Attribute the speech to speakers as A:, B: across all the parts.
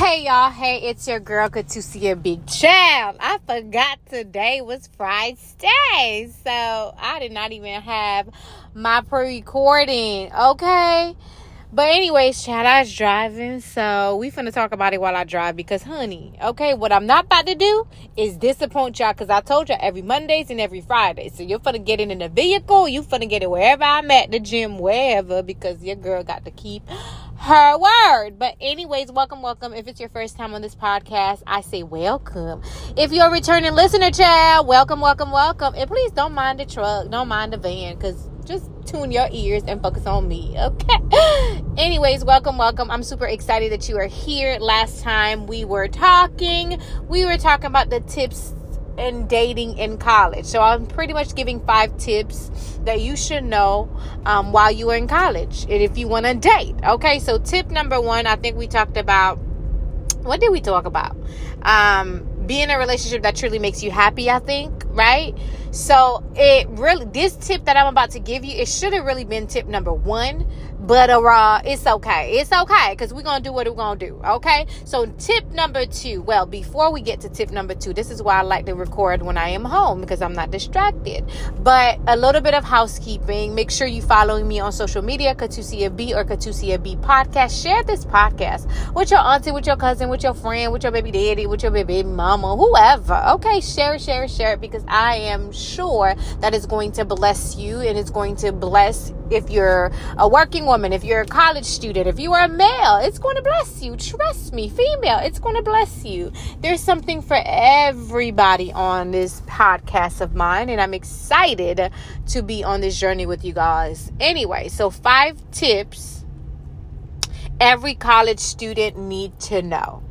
A: Hey y'all, hey, it's your girl Katusia Big Child. I forgot today was Friday, so I did not even have my pre-recording, okay? But anyways, Chad, I was driving, so we finna talk about it while I drive because, honey, okay, what I'm not about to do is disappoint y'all because I told y'all every Mondays and every Friday. So you're finna get it in the vehicle, you finna get it wherever I'm at, the gym, wherever, because your girl got to keep her word. But anyways, welcome, welcome. If it's your first time on this podcast, I say welcome. If you're a returning listener, child, welcome, welcome, welcome. And please don't mind the truck, don't mind the van, because just tune your ears and focus on me, okay? Anyways, welcome, welcome. I'm super excited that you are here. Last time we were talking, we were talking about the tips and dating in college. So I'm pretty much giving five tips that you should know um, while you are in college and if you want to date. Okay, so tip number one, I think we talked about. What did we talk about? Um, in a relationship that truly makes you happy. I think, right? So it really this tip that I'm about to give you, it should have really been tip number one, but uh, it's okay. It's okay because we're gonna do what we're gonna do. Okay. So tip number two. Well, before we get to tip number two, this is why I like to record when I am home because I'm not distracted. But a little bit of housekeeping. Make sure you following me on social media, Katusia B or Katusia B podcast. Share this podcast with your auntie, with your cousin, with your friend, with your baby daddy, with your baby mama, whoever. Okay, share share share it because I am sure that is going to bless you and it's going to bless if you're a working woman, if you're a college student, if you are a male, it's going to bless you. Trust me, female, it's going to bless you. There's something for everybody on this podcast of mine, and I'm excited to be on this journey with you guys. Anyway, so five tips every college student need to know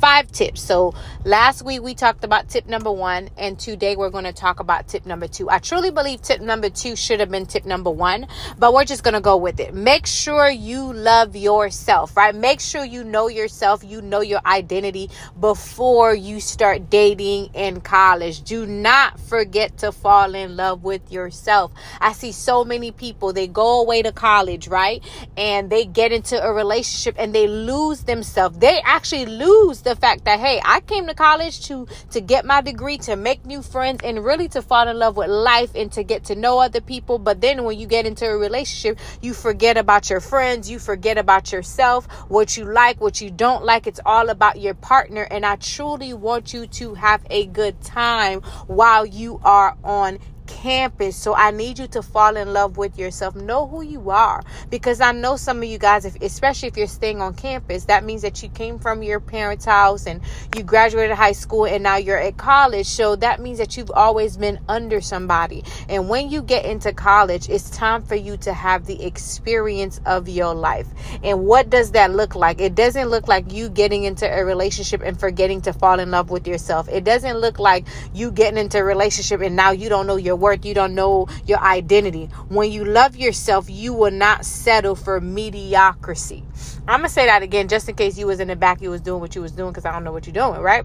A: five tips. So last week we talked about tip number one, and today we're going to talk about tip number two. I truly believe tip number two should have been tip number one, but we're just going to go with it. Make sure you love yourself, right? Make sure you know yourself, you know your identity before you start dating in college. Do not forget to fall in love with yourself. I see so many people, they go away to college, right? And they get into a relationship and they lose themselves. They actually lose the the fact that hey, I came to college to to get my degree, to make new friends and really to fall in love with life and to get to know other people. But then when you get into a relationship, you forget about your friends, you forget about yourself, what you like, what you don't like. It's all about your partner and I truly want you to have a good time while you are on campus. So I need you to fall in love with yourself. Know who you are. Because I know some of you guys, if, especially if you're staying on campus, that means that you came from your parents' house and you graduated high school and now you're at college. So that means that you've always been under somebody. And when you get into college, it's time for you to have the experience of your life. And what does that look like? It doesn't look like you getting into a relationship and forgetting to fall in love with yourself. It doesn't look like you getting into a relationship and now you don't know your worth, you don't know your identity. When you love yourself, you will not settle for mediocrity. I'm gonna say that again just in case you was in the back, you was doing what you was doing because I don't know what you're doing, right?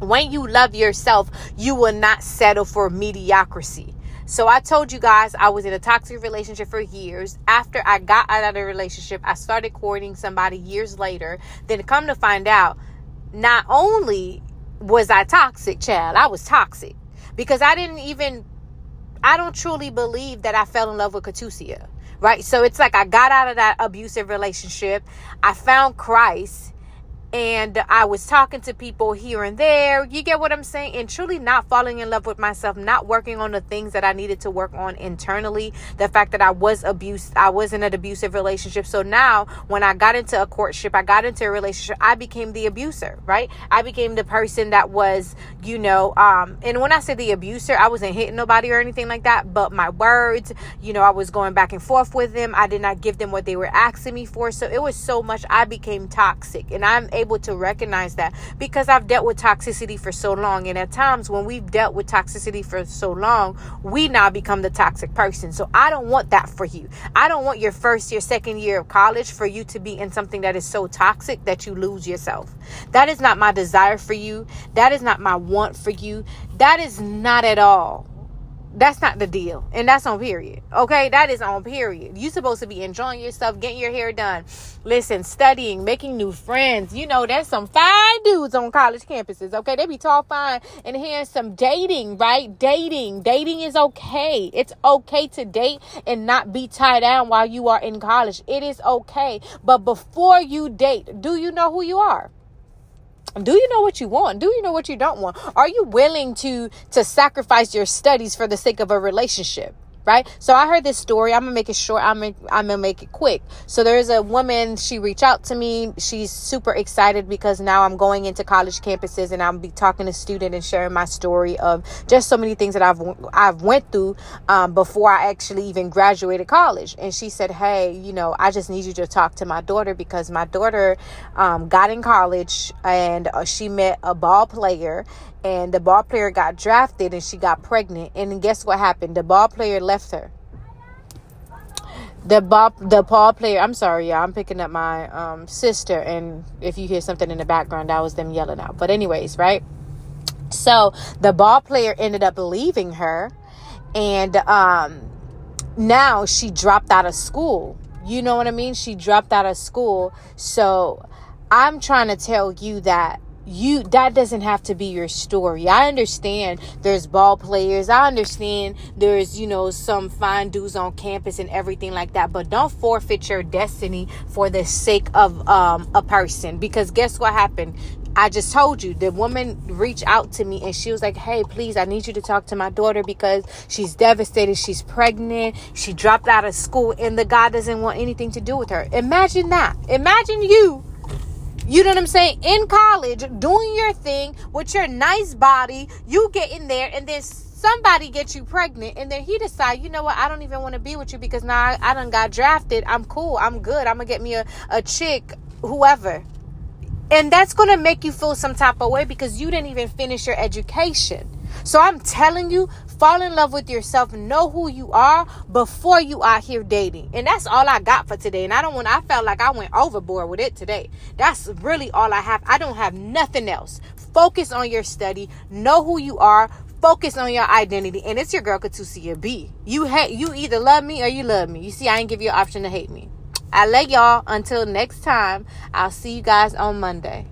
A: When you love yourself, you will not settle for mediocrity. So I told you guys I was in a toxic relationship for years. After I got out of the relationship, I started courting somebody years later. Then come to find out, not only was I toxic, child, I was toxic because I didn't even I don't truly believe that I fell in love with Katusia, right? So it's like I got out of that abusive relationship. I found Christ and I was talking to people here and there. You get what I'm saying? And truly not falling in love with myself, not working on the things that I needed to work on internally. The fact that I was abused, I was in an abusive relationship. So now when I got into a courtship, I got into a relationship, I became the abuser, right? I became the person that was, you know, um, and when I say the abuser, I wasn't hitting nobody or anything like that, but my words, you know, I was going back and forth with them. I did not give them what they were asking me for. So it was so much I became toxic. And I'm able to recognize that because I've dealt with toxicity for so long. And at times when we've dealt with toxicity for so long, we now become the toxic person. So I don't want that for you. I don't want your first year, second year of college for you to be in something that is so toxic that you lose yourself. That is not my desire for you. That is not my want for you. That is not at all that's not the deal. And that's on period. Okay? That is on period. you're supposed to be enjoying yourself, getting your hair done. Listen, studying, making new friends. You know, there's some fine dudes on college campuses. Okay? They be tall, fine, and here's some dating, right? Dating. Dating is okay. It's okay to date and not be tied down while you are in college. It is okay. But before you date, do you know who you are? Do you know what you want? Do you know what you don't want? Are you willing to to sacrifice your studies for the sake of a relationship right? So I heard this story. I'm gonna make it short. I'm gonna, I'm gonna make it quick. So there's a woman. She reached out to me. She's super excited because now I'm going into college campuses and I'm be talking to students and sharing my story of just so many things that I've I've went through um, before I actually even graduated college. And she said, "Hey, you know, I just need you to talk to my daughter because my daughter um, got in college and uh, she met a ball player and the ball player got drafted and she got pregnant. And guess what happened? The ball player left her. The ball the ball player i'm sorry yeah i'm picking up my um, sister and if you hear something in the background that was them yelling out. But anyways right? So the ball player ended up leaving her and um now she dropped out of school. You know what i mean? She dropped out of school. So i'm trying to tell you that you that doesn't have to be your story. I understand there's ball players. I understand there's, you know, some fine dudes on campus and everything like that, but don't forfeit your destiny for the sake of um a person because guess what happened? I just told you the woman reached out to me and she was like, Hey, please, I need you to talk to my daughter because she's devastated. She's pregnant. She dropped out of school and the guy doesn't want anything to do with her. Imagine that. Imagine you you know what I'm saying? In college, doing your thing with your nice body, you get in there and then somebody gets you pregnant and then he decide, you know what, I don't even want to be with you because now I, I done got drafted. I'm cool. I'm good. I'm gonna get me a, a chick, whoever. And that's gonna make you feel some type of way because you didn't even finish your education. So I'm telling you, fall in love with yourself, know who you are before you out here dating. And that's all I got for today. And I don't want I felt like I went overboard with it today. That's really all I have. I don't have nothing else. Focus on your study, know who you are, focus on your identity. And it's your girl Katusia B. You hate you either love me or you love me. You see, I ain't give you an option to hate me. I love y'all. Until next time, I'll see you guys on Monday.